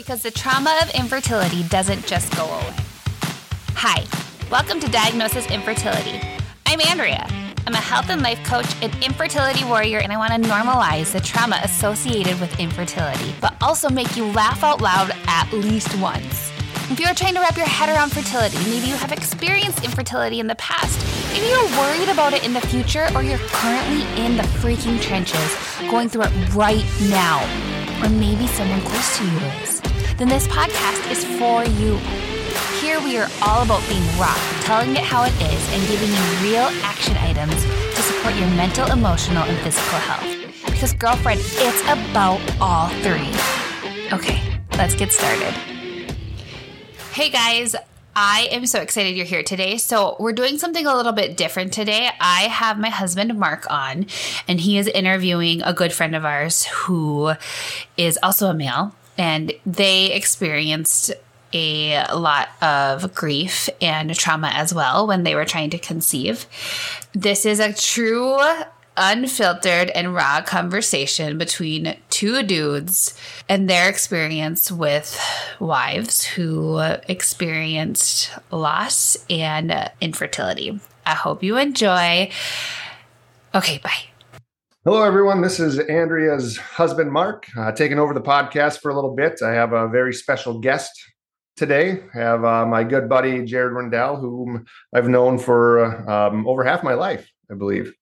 because the trauma of infertility doesn't just go away. Hi, welcome to Diagnosis Infertility. I'm Andrea. I'm a health and life coach, an infertility warrior, and I want to normalize the trauma associated with infertility, but also make you laugh out loud at least once. If you are trying to wrap your head around fertility, maybe you have experienced infertility in the past, maybe you're worried about it in the future, or you're currently in the freaking trenches going through it right now, or maybe someone close to you is, then this podcast is for you. Here we are all about being raw, telling it how it is, and giving you real action items to support your mental, emotional, and physical health. Because, girlfriend, it's about all three. Okay, let's get started. Hey guys, I am so excited you're here today. So, we're doing something a little bit different today. I have my husband Mark on, and he is interviewing a good friend of ours who is also a male, and they experienced a lot of grief and trauma as well when they were trying to conceive. This is a true, unfiltered, and raw conversation between two dudes and their experience with wives who experienced loss and infertility. I hope you enjoy. Okay, bye. Hello, everyone. This is Andrea's husband, Mark, uh, taking over the podcast for a little bit. I have a very special guest today. I have uh, my good buddy Jared Rendell, whom I've known for um, over half my life, I believe.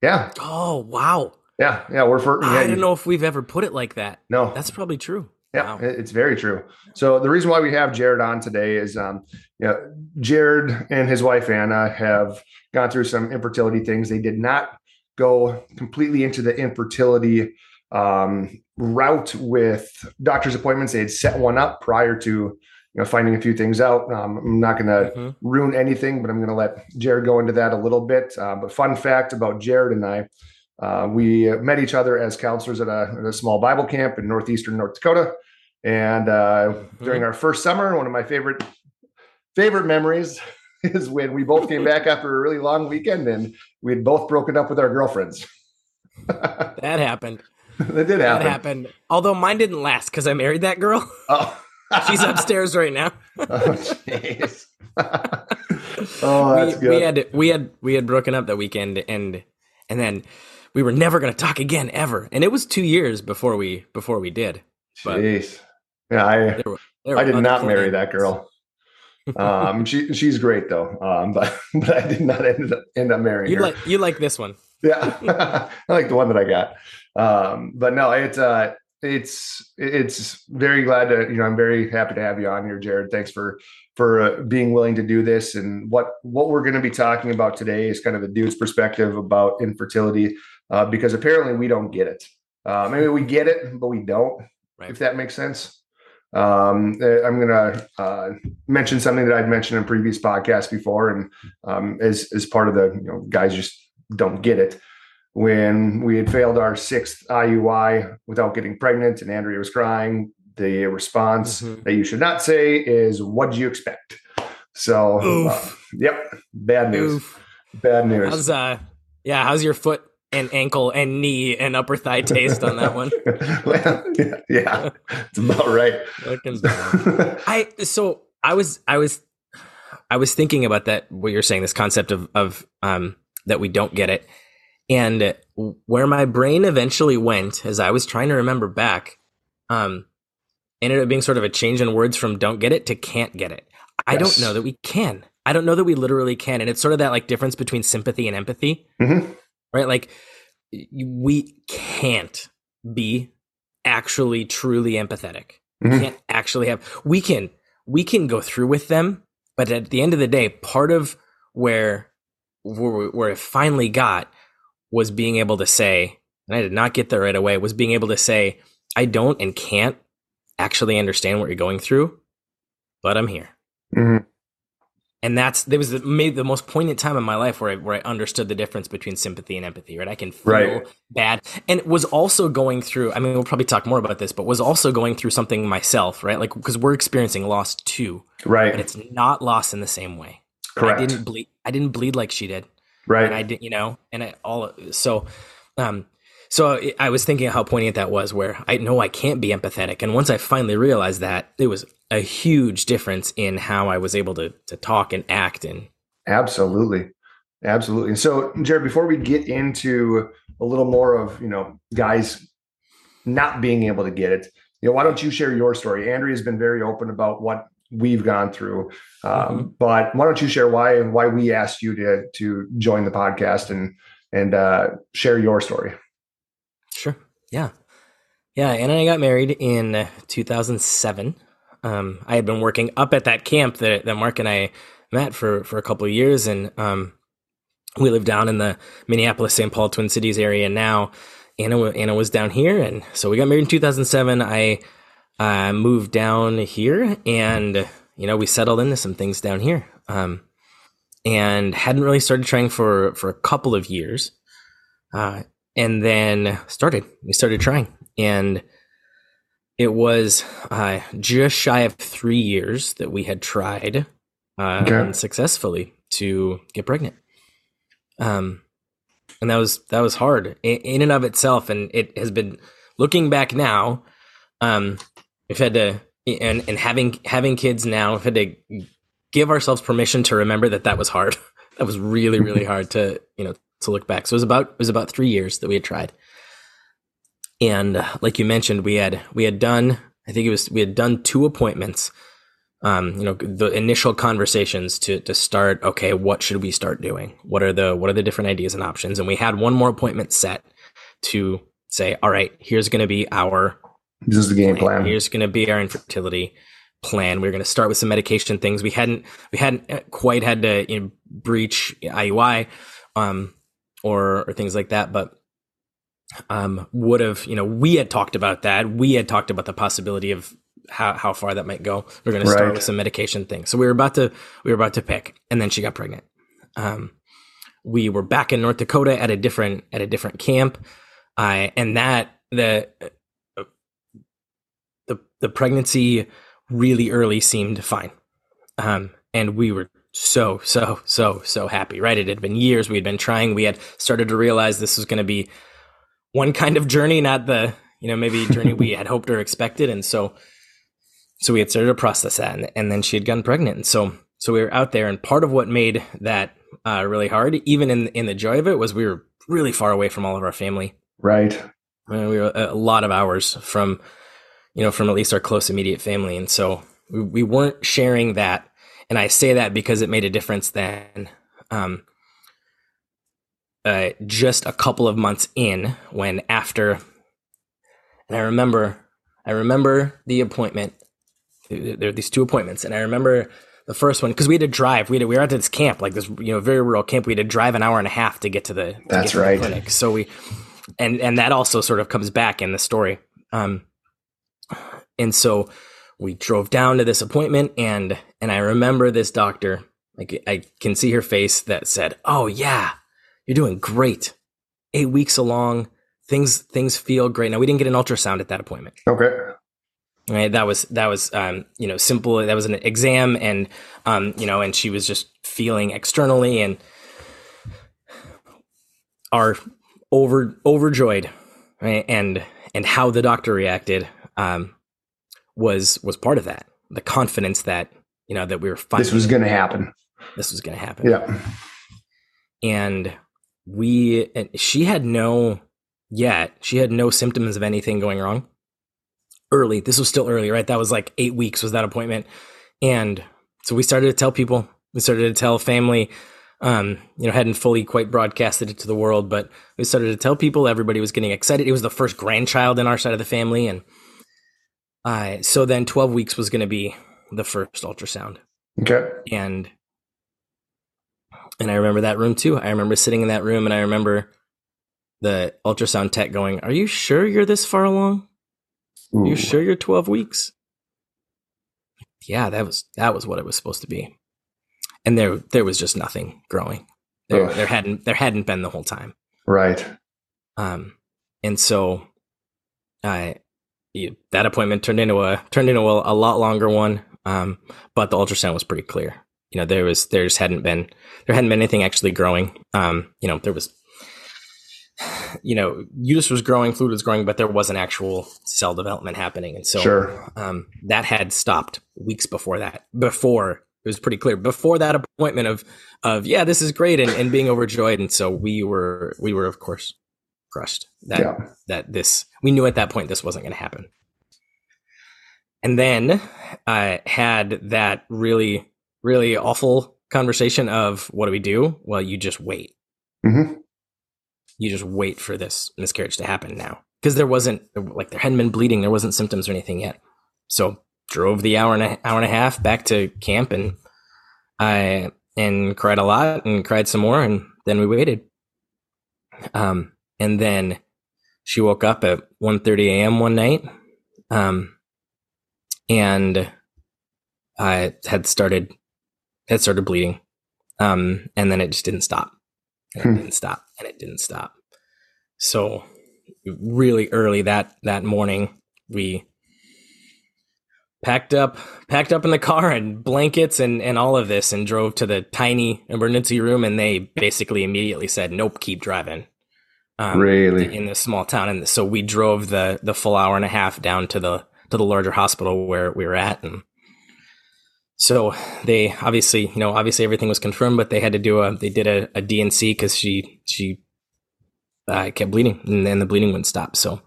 Yeah. Oh wow. Yeah, yeah. We're for. Yeah, I don't know if we've ever put it like that. No, that's probably true. Yeah, wow. it's very true. So the reason why we have Jared on today is, um, you know, Jared and his wife Anna have gone through some infertility things. They did not go completely into the infertility um, route with doctor's appointments. They had set one up prior to you know finding a few things out. Um, I'm not going to mm-hmm. ruin anything, but I'm going to let Jared go into that a little bit. Uh, but fun fact about Jared and I. Uh, we met each other as counselors at a, at a, small Bible camp in northeastern North Dakota, and uh, mm-hmm. during our first summer, one of my favorite favorite memories is when we both came back after a really long weekend and we had both broken up with our girlfriends. that happened. that did happen. That happened. Although mine didn't last because I married that girl. Oh. She's upstairs right now. oh, jeez. oh, that's we, good. We had we had we had broken up that weekend, and and then we were never going to talk again ever. And it was two years before we before we did. Jeez. yeah, I there were, there I did not marry that girl um, she she's great though, um, but but I did not end up end up marrying you her. Like you like this one? Yeah, I like the one that I got. Um, but no, it's uh, it's it's very glad to you know I'm very happy to have you on here, Jared. Thanks for for uh, being willing to do this. And what what we're going to be talking about today is kind of a dude's perspective about infertility, uh, because apparently we don't get it. Uh, maybe we get it, but we don't. Right. If that makes sense. Um, eh, I'm going to uh, mention something that I'd mentioned in previous podcasts before, and um, as as part of the you know guys just don't get it. When we had failed our sixth IUI without getting pregnant, and Andrea was crying, the response mm-hmm. that you should not say is, "What do you expect?" So, uh, yep, bad news. Oof. Bad news. How's uh, yeah, how's your foot and ankle and knee and upper thigh taste on that one. well, yeah, yeah, it's about right. I so I was I was I was thinking about that what you're saying this concept of of um that we don't get it and where my brain eventually went as I was trying to remember back um ended up being sort of a change in words from don't get it to can't get it. I yes. don't know that we can. I don't know that we literally can and it's sort of that like difference between sympathy and empathy. Mm-hmm right? Like we can't be actually truly empathetic. Mm-hmm. We can't actually have we can we can go through with them, but at the end of the day, part of where where, where it finally got was being able to say, and I did not get there right away, was being able to say, I don't and can't actually understand what you're going through, but I'm here. Mm-hmm and that's there was the, maybe the most poignant time in my life where I where I understood the difference between sympathy and empathy. Right, I can feel right. bad, and was also going through. I mean, we'll probably talk more about this, but was also going through something myself. Right, like because we're experiencing loss too. Right, but it's not loss in the same way. Correct. I didn't bleed. I didn't bleed like she did. Right. And I didn't you know, and I all so. Um, so I was thinking how poignant that was, where I know I can't be empathetic, and once I finally realized that, it was a huge difference in how I was able to to talk and act. And absolutely, absolutely. So, Jared, before we get into a little more of you know guys not being able to get it, you know, why don't you share your story? Andrea has been very open about what we've gone through, um, mm-hmm. but why don't you share why and why we asked you to to join the podcast and and uh, share your story? Yeah. Yeah. Anna and I got married in 2007. Um, I had been working up at that camp that, that Mark and I met for, for a couple of years. And um, we live down in the Minneapolis, St. Paul, Twin Cities area now. Anna, Anna was down here. And so we got married in 2007. I uh, moved down here and, you know, we settled into some things down here. Um, and hadn't really started trying for, for a couple of years. Uh, and then started. We started trying, and it was uh, just shy of three years that we had tried uh, okay. unsuccessfully to get pregnant. Um, and that was that was hard in, in, and of itself, and it has been looking back now. Um, we've had to and and having having kids now, we've had to give ourselves permission to remember that that was hard. that was really really hard to you know to look back. So it was about it was about three years that we had tried, and uh, like you mentioned, we had we had done I think it was we had done two appointments. Um, you know, the initial conversations to to start. Okay, what should we start doing? What are the what are the different ideas and options? And we had one more appointment set to say, all right, here's going to be our this is the game plan. plan. Here's going to be our infertility plan. We are going to start with some medication things. We hadn't we hadn't uh, quite had to you know, breach IUI. Um, or or things like that. But um, would have you know we had talked about that. We had talked about the possibility of how how far that might go. We're going to start with some medication things. So we were about to we were about to pick, and then she got pregnant. Um, we were back in North Dakota at a different at a different camp, uh, and that the the the pregnancy really early seemed fine, um, and we were so, so, so, so happy, right? It had been years we had been trying. We had started to realize this was going to be one kind of journey, not the, you know, maybe journey we had hoped or expected. And so, so we had started to process that. And, and then she had gotten pregnant. And so, so we were out there. And part of what made that uh, really hard, even in, in the joy of it, was we were really far away from all of our family. Right. We were a lot of hours from, you know, from at least our close immediate family. And so we, we weren't sharing that and I say that because it made a difference then. Um, uh, just a couple of months in, when after, and I remember, I remember the appointment. There are these two appointments, and I remember the first one because we had to drive. We had to, we were at this camp, like this, you know, very rural camp. We had to drive an hour and a half to get to the. To That's right. The clinic. So we, and and that also sort of comes back in the story. Um, and so we drove down to this appointment and and I remember this doctor like I can see her face that said, "Oh yeah, you're doing great. 8 weeks along, things things feel great." Now we didn't get an ultrasound at that appointment. Okay. Right, that was that was um, you know simple. That was an exam, and um, you know, and she was just feeling externally and are over overjoyed, right? And and how the doctor reacted um, was was part of that. The confidence that you know that we were finding this was going to happen. This was going to happen. Yeah. And we, and she had no yet. She had no symptoms of anything going wrong. Early. This was still early, right? That was like eight weeks was that appointment, and so we started to tell people. We started to tell family. Um, you know, hadn't fully quite broadcasted it to the world, but we started to tell people. Everybody was getting excited. It was the first grandchild in our side of the family, and uh, so then 12 weeks was going to be the first ultrasound. Okay. And and I remember that room too. I remember sitting in that room and I remember the ultrasound tech going, "Are you sure you're this far along? Ooh. Are you sure you're 12 weeks?" Yeah, that was that was what it was supposed to be. And there there was just nothing growing. There, there hadn't there hadn't been the whole time. Right. Um and so I that appointment turned into a turned into a, a lot longer one. Um, but the ultrasound was pretty clear. You know, there was there just hadn't been there hadn't been anything actually growing. Um, you know, there was you know, uterus was growing, fluid was growing, but there wasn't actual cell development happening. And so Sure. um, that had stopped weeks before that. Before it was pretty clear before that appointment of of yeah, this is great and, and being overjoyed. And so we were we were of course crushed that Yeah. that this we knew at that point this wasn't going to happen. And then I had that really really awful conversation of what do we do? Well, you just wait hmm you just wait for this miscarriage to happen now because there wasn't like there hadn't been bleeding there wasn't symptoms or anything yet so drove the hour and a hour and a half back to camp and i and cried a lot and cried some more and then we waited um and then she woke up at 1.30 a.m one night um and i had started had started bleeding. Um and then it just didn't stop. And Hmm. it didn't stop. And it didn't stop. So really early that that morning we packed up packed up in the car and blankets and and all of this and drove to the tiny emergency room and they basically immediately said nope keep driving um, Really? in this small town and so we drove the the full hour and a half down to the to the larger hospital where we were at and so they obviously you know obviously everything was confirmed but they had to do a they did a, a D&C because she she uh, kept bleeding and then the bleeding wouldn't stop so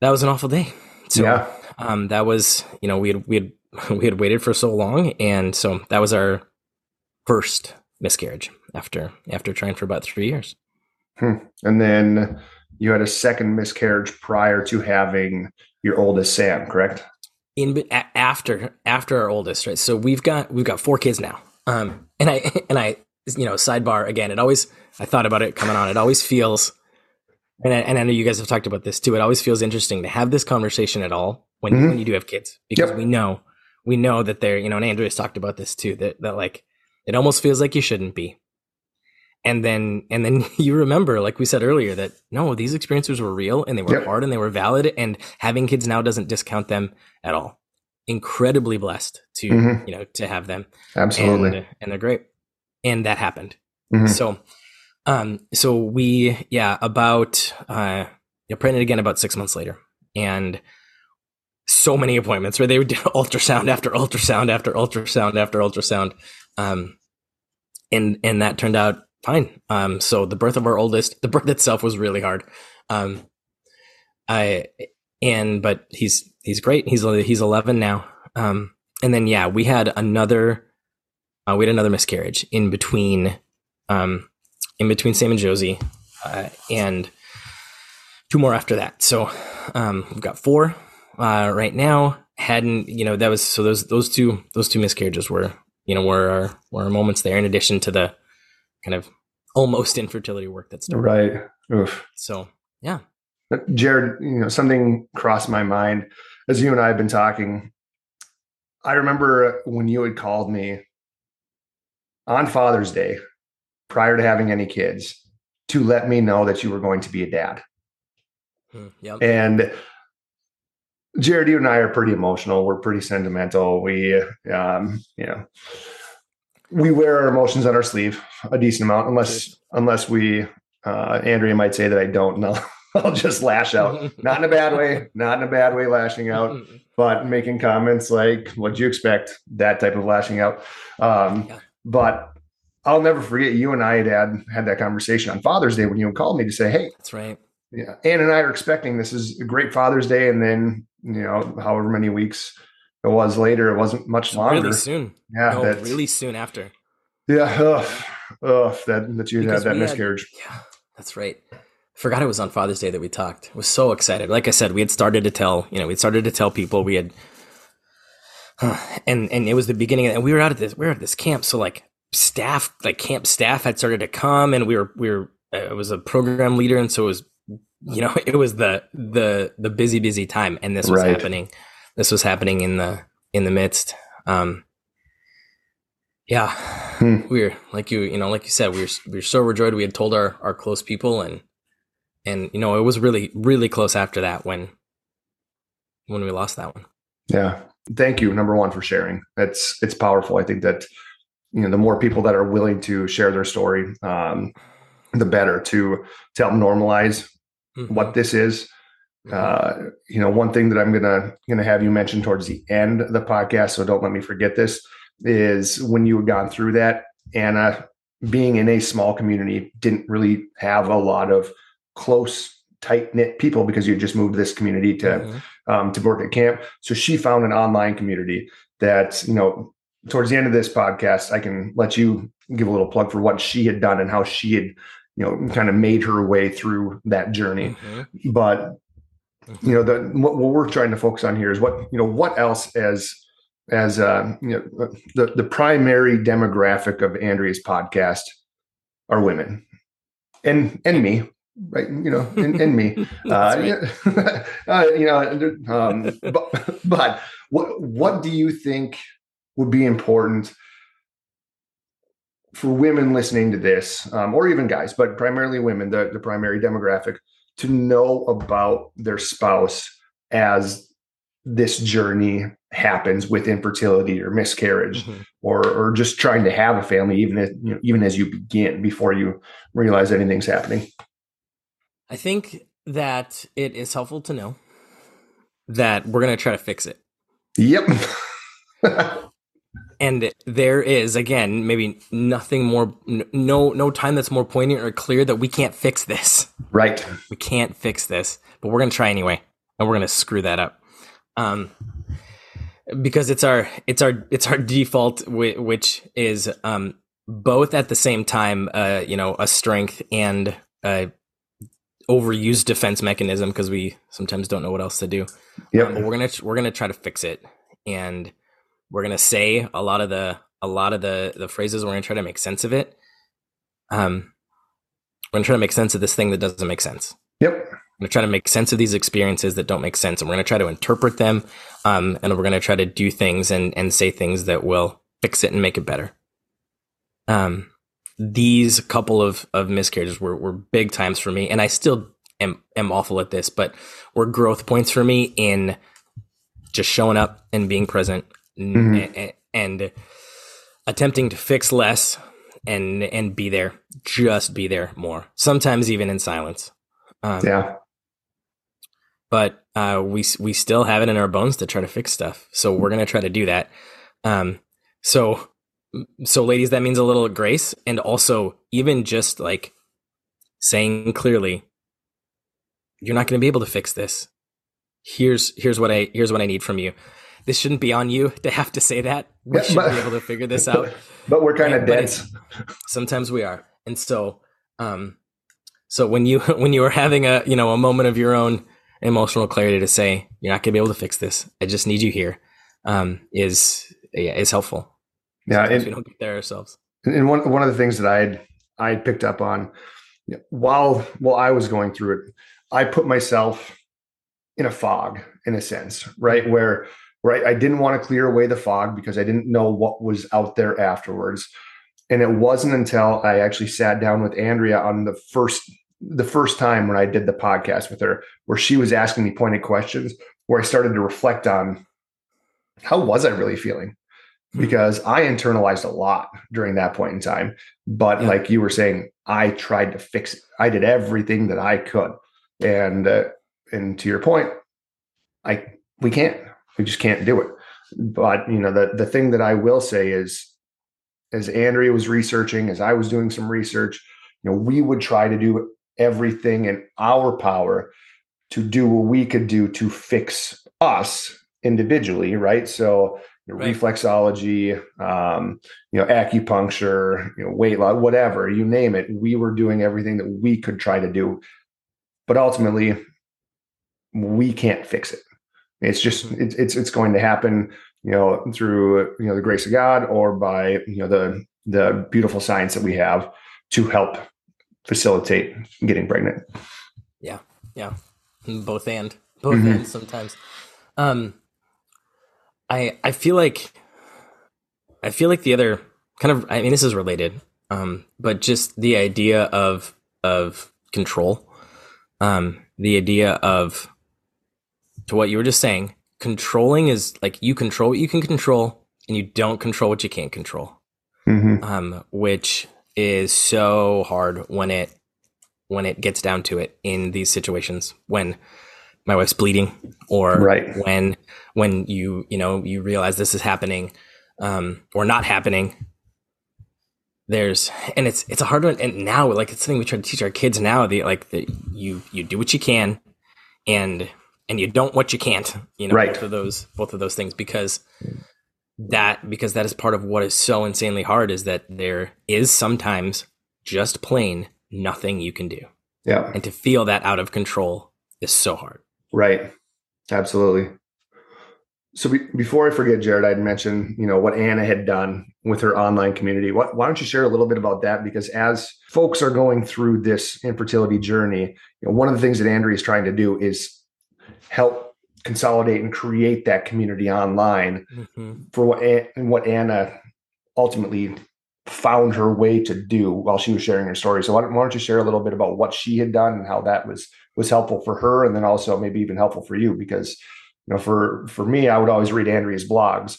that was an awful day so yeah. um that was you know we had we had we had waited for so long and so that was our first miscarriage after after trying for about three years And then you had a second miscarriage prior to having your oldest Sam, correct? in after after our oldest right so we've got we've got four kids now um and i and i you know sidebar again it always i thought about it coming on it always feels and I, and I know you guys have talked about this too it always feels interesting to have this conversation at all when Mhm. when you do have kids because Yep. we know we know that they're you know and andrea's talked about this too that that like it almost feels like you shouldn't be and then and then you remember like we said earlier that no these experiences were real and they were Yep. hard and they were valid and having kids now doesn't discount them at all incredibly blessed to Mhm. you know to have them Absolutely. and, and they're great and that happened Mhm. so um so we yeah about uh yeah, pregnant again about six months later and so many appointments where they would do ultrasound after ultrasound after ultrasound after ultrasound um and and that turned out fine. Um so the birth of our oldest the birth itself was really hard. Um i and but he's he's great. He's he's 11 now. Um and then yeah we had another uh, we had another miscarriage in between um in between sam and josie uh, and two more after that. So um we've got four uh right now. Hadn't you know that was so those those two those two miscarriages were you know were our, were our moments there in addition to the kind of almost infertility work that's done right. Oof. so yeah Jared, you know, something crossed my mind as you and I have been talking. I remember when you had called me on Father's Day prior to having any kids to let me know that you were going to be a dad. Hmm, yep And Jared, you and I are pretty emotional. We're pretty sentimental. We, um, you know, we wear our emotions on our sleeve a decent amount, unless unless we, uh, Andrea might say that I don't. No, I'll just lash out, not in a bad way, not in a bad way, lashing out, but making comments like, "What'd you expect?" That type of lashing out. Um, Yeah. But I'll never forget you and I had had, had that conversation on Father's Day when you called me to say, "Hey, that's right yeah, Ann and I are expecting this is a great Father's Day, and then you know, however many weeks it was later, it wasn't much longer. really soon yeah, no really soon after yeah, ugh, ugh, that that you had that we had- miscarriage. Yeah, that's right. Forgot it was on Father's Day that we talked. Was so excited. Like I said, we had started to tell, you know, we had started to tell people we had, and and it was the beginning, of, and we were out at this, we were at this camp, so like staff, like camp staff had started to come, and we were we were, uh, it was a program leader, and so it was, you know, it was the the the busy busy time, and this was Right. happening. This was happening in the in the midst. Um, yeah, Hmm. we were like you, you know, like you said, we were we were so overjoyed. We had told our our close people, and and you know, it was really really close after that when when we lost that one. Yeah, thank you, number one, for sharing. It's it's powerful. I think that you know the more people that are willing to share their story, um, the better to to help normalize Mhm. what this is. Mhm. Uh, you know, one thing that I'm gonna gonna have you mention towards the end of the podcast, so don't let me forget this, is when you had gone through that, Anna, being in a small community, didn't really have a lot of close, tight knit people because you just moved this community to Mhm. um, to work at camp. So she found an online community that, you know, towards the end of this podcast, I can let you give a little plug for what she had done and how she had, you know, kind of made her way through that journey. Mhm. But, you know, the what, what we're trying to focus on here is what, you know, what else as as uh, you know, the the primary demographic of Andrea's podcast are women, and and me, right? You know, and, and me. Uh, uh, you know, um, but, but what what do you think would be important for women listening to this, um, or even guys, but primarily women, the, the primary demographic, to know about their spouse as this journey happens with infertility or miscarriage, Mhm. or or just trying to have a family, even as you know, even as you begin before you realize anything's happening. I think that it is helpful to know that we're going to try to fix it. Yep. And there is again maybe nothing more no no time that's more poignant or clear that we can't fix this. right. We can't fix this, but we're going to try anyway. And we're going to screw that up. Um because it's our it's our it's our default which is um both at the same time uh you know a strength and a overused defense mechanism because we sometimes don't know what else to do yeah um, but we're gonna we're gonna try to fix it and we're gonna say a lot of the a lot of the the phrases we're gonna try to make sense of it. Um we're gonna try to make sense of this thing that doesn't make sense. Yep. we're gonna try to make sense of these experiences that don't make sense and we're gonna try to interpret them um and we're gonna try to do things and and say things that will fix it and make it better. Um these couple of of miscarriages were, were big times for me and i still am am awful at this but were growth points for me in just showing up and being present n- Mhm. a- a- and attempting to fix less and and be there just be there more sometimes even in silence um, Yeah. but uh, we we still have it in our bones to try to fix stuff. So we're gonna try to do that. Um, so so ladies, that means a little grace, and also even just like saying clearly, you're not gonna be able to fix this. Here's here's what I here's what I need from you. This shouldn't be on you to have to say that. We should be able to figure this out But we're kind of dense. sometimes we are and so um so when you when you are having a you know a moment of your own emotional clarity to say you're not going to be able to fix this i just need you here um is yeah, is helpful Yeah. Sometimes we don't get there ourselves and one one of the things that I had, I had picked up on while while I was going through it, I put myself in a fog in a sense, right? Where I, I didn't want to clear away the fog because I didn't know what was out there afterwards. And it wasn't until I actually sat down with Andrea on the first the first time when I did the podcast with her, where she was asking me pointed questions, where I started to reflect on how was I really feeling? Hmm. Because I internalized a lot during that point in time. But Yeah. like you were saying, I tried to fix it. I did everything that I could. And uh, and to your point, I we can't. We just can't do it. But you know, the the thing that I will say is as Andrea was researching, as I was doing some research, you know, we would try to do everything in our power to do what we could do to fix us individually, right? So you know, Right. reflexology, um, you know, acupuncture, you know, weight loss, whatever you name it, we were doing everything that we could try to do, but ultimately, we can't fix it. It's just Mhm. it's it's it's going to happen, you know, through you know the grace of God or by you know the the beautiful science that we have to help facilitate getting pregnant. Yeah, yeah, both and both Mhm. and sometimes um i i feel like i feel like the other kind of i mean this is related um but just the idea of of control um the idea of to what you were just saying controlling is like you control what you can control and you don't control what you can't control Mhm. um, which is so hard when it when it gets down to it in these situations when my wife's bleeding or Right. when when you you know you realize this is happening um, or not happening there's and it's it's a hard one and now like it's something we try to teach our kids now the like that you you do what you can and and you don't what you can't you know Right. both of those both of those things because that because that is part of what is so insanely hard is that there is sometimes just plain nothing you can do Yeah. and to feel that out of control is so hard Right. Absolutely. So be, before I forget, Jared, I'd mentioned you know what Anna had done with her online community. What, why don't you share a little bit about that? Because as folks are going through this infertility journey, you know, one of the things that Andrea is trying to do is help consolidate and create that community online mm-hmm. for what and what Anna ultimately found her way to do while she was sharing her story. So why don't, why don't you share a little bit about what she had done and how that was was helpful for her, and then also maybe even helpful for you because you know for for me, I would always read Andrea's blogs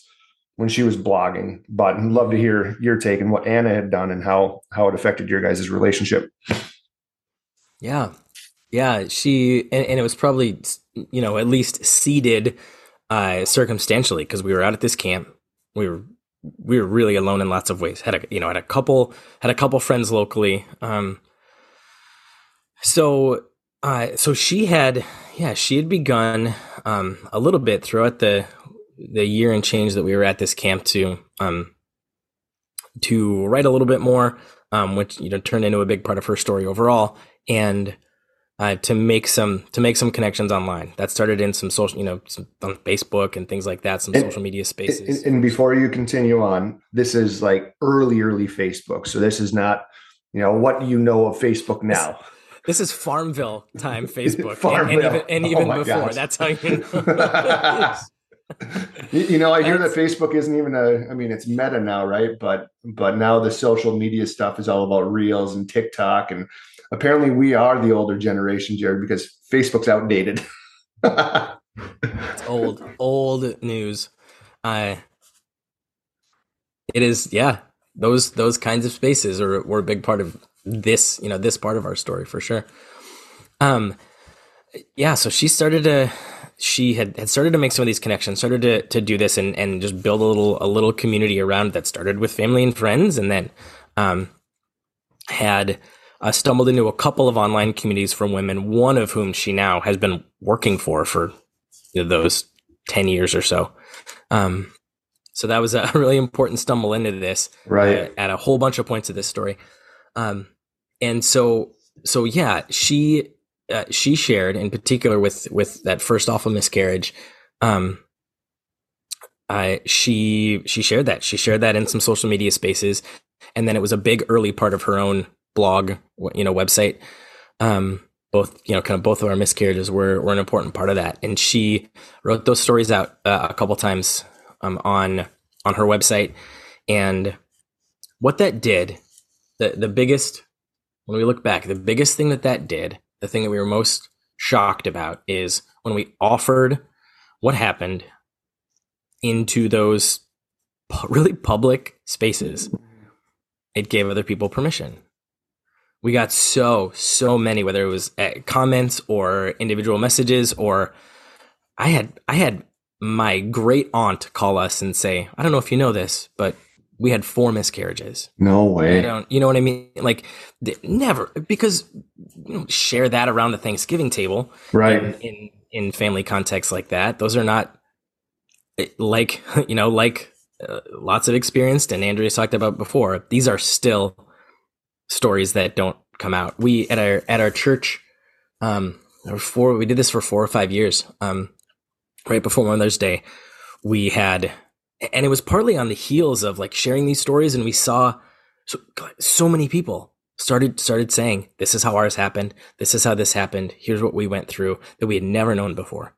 when she was blogging, but I'd love to hear your take and what Anna had done and how how it affected your guys' relationship. Yeah. Yeah. She, and, and it was probably, you know, at least seeded uh, circumstantially because we were out at this camp. We were, we were really alone in lots of ways. Had a, you know, had a couple, had a couple friends locally. Um, so, uh, so she had, yeah, she had begun, um, a little bit throughout the, the year and change that we were at this camp to, um, to write a little bit more, um, which, you know, turned into a big part of her story overall and uh, to make some to make some connections online. That started in some social, you know, some, on Facebook and things like that, some And- social media spaces. and before you continue on, this is like early, early Facebook. So this is not, you know, what do you know of Facebook now. this is Farmville time Facebook, and- Farmville. and, even, and Oh even my before. gosh. That's how you know. You, you know, I hear that Facebook isn't even a. I mean, it's meta now, right? But but now the social media stuff is all about reels and TikTok, and apparently we are the older generation, Jared, because Facebook's outdated. It's old, old news. Uh, it is, yeah. Those those kinds of spaces are were a big part of this, you know, this part of our story for sure. Um, yeah. So she started to, she had, had started to make some of these connections, started to to do this, and and just build a little a little community around that started with family and friends, and then, um, had uh, stumbled into a couple of online communities from women, one of whom she now has been working for for you know, those 10 years or so. Um, so that was a really important stumble into this right. uh, at a whole bunch of points of this story. Um, and so, so yeah, she, uh, she shared in particular with, with that first awful miscarriage. Um, uh, she, she shared that she shared that in some social media spaces. And then it was a big early part of her own blog, you know, website. Um, both, you know, kind of both of our miscarriages were, were an important part of that. And she wrote those stories out uh, a couple times um, on on her website. And what that did, the the biggest when we look back, the biggest thing that that did, the thing that we were most shocked about is when we offered what happened into those really public spaces. It gave other people permission. We got so so many, whether it was uh, comments or individual messages, or I had I had my great aunt call us and say, I don't know if you know this, but we had four miscarriages. No I way. don't, you know what I mean? Like, never because you don't share that around the Thanksgiving table, Right. In, in in family contexts like that, those are not eh, like you know like uh, lots of experienced and Andrea's talked about before. These are still stories that don't come out. We at our at our church, um, four. We did this for four or five years. Um, right before Mother's Day, we had, and it was partly on the heels of like sharing these stories, and we saw so so many people started started saying, "This is how ours happened. This is how this happened. Here's what we went through that we had never known before."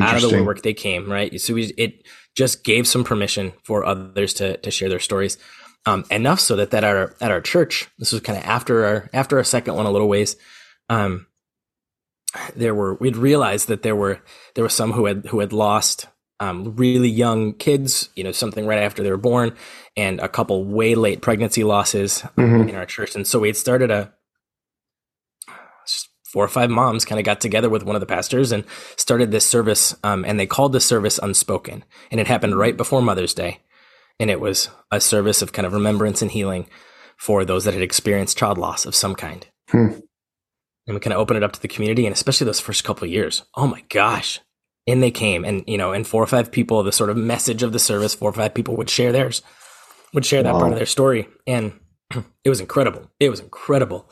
Out of the woodwork they came, right? So we, it just gave some permission for others to to share their stories. Um, enough so that, that at our at our church, this was kind of after our after our second one a little ways. Um, there were we'd realized that there were there were some who had who had lost um, really young kids, you know, something right after they were born, and a couple way late pregnancy losses Mhm. in our church. And so we had started a four or five moms kind of got together with one of the pastors and started this service. Um, and they called the service Unspoken. And it happened right before Mother's Day. And it was a service of kind of remembrance and healing for those that had experienced child loss of some kind. Hmm. And we kind of opened it up to the community and especially those first couple of years. Oh my gosh. And they came and, you know, and four or five people, the sort of message of the service, four or five people would share theirs, would share that wow. part of their story. And it was incredible. It was incredible.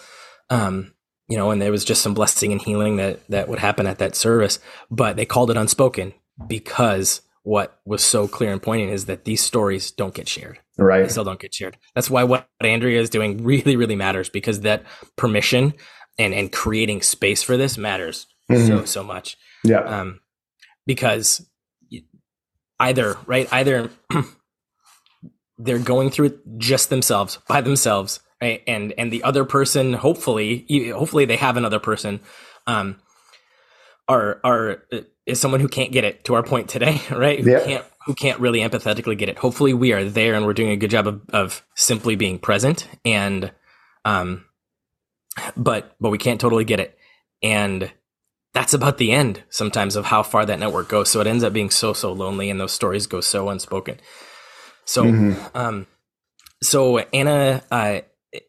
Um, you know, and there was just some blessing and healing that that would happen at that service. But they called it unspoken because what was so clear and poignant is that these stories don't get shared. Right. They still don't get shared. That's why what Andrea is doing really, really matters because that permission and and creating space for this matters mm-hmm. so so much. Yeah. Um, because either right, either they're going through it just themselves by themselves right? and and the other person hopefully hopefully they have another person um are are uh, is someone who can't get it to our point today right? Who yeah. can't who can't really empathetically get it. Hopefully we are there and we're doing a good job of, of simply being present and um but but we can't totally get it. And that's about the end sometimes of how far that network goes. So it ends up being so so lonely and those stories go so unspoken. So, mm-hmm. um, so Anna, uh,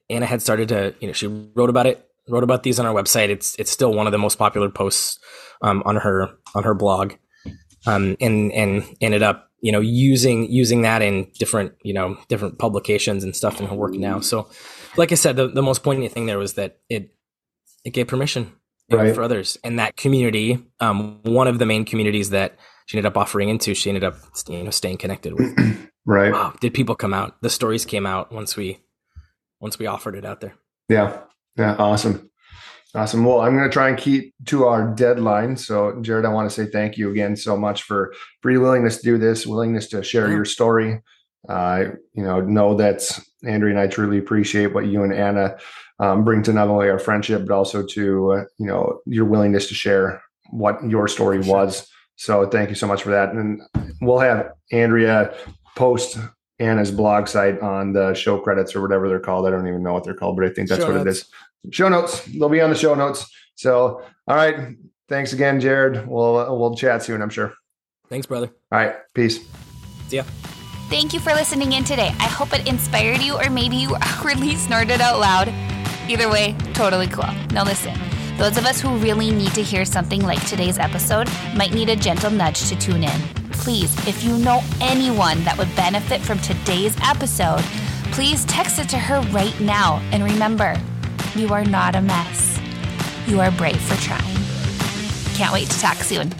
Anna had started to, you know, she wrote about it, wrote about these on our website. It's it's still one of the most popular posts um, on her on her blog, um, and and ended up, you know, using using that in different, you know, different publications and stuff in her work now. So, like I said, the, the most poignant thing there was that it it gave permission right. for others, and that community, um, one of the main communities that she ended up offering into, she ended up, you know, staying connected with. Right. Wow. Did people come out? The stories came out once we once we offered it out there. Yeah. Yeah. Awesome. Awesome. Well, I'm going to try and keep to our deadline. So, Jared, I want to say thank you again so much for for your willingness to do this, willingness to share yeah. your story. Uh, you know, know that Andrea and I truly appreciate what you and Anna um, bring to not only our friendship but also to uh, you know your willingness to share what your story was. So, thank you so much for that. And we'll have Andrea post Anna's blog site on the show credits or whatever they're called. I don't even know what they're called, but I think that's show what notes. it is. Show notes. They'll be on the show notes. So, all right. Thanks again, Jared. We'll uh, we'll chat soon. I'm sure. Thanks, brother. All right. Peace. See ya. Thank you for listening in today. I hope it inspired you, or maybe you awkwardly snorted out loud. Either way, totally cool. Now listen. Those of us who really need to hear something like today's episode might need a gentle nudge to tune in. Please, if you know anyone that would benefit from today's episode, please text it to her right now. And remember, you are not a mess. You are brave for trying. Can't wait to talk soon.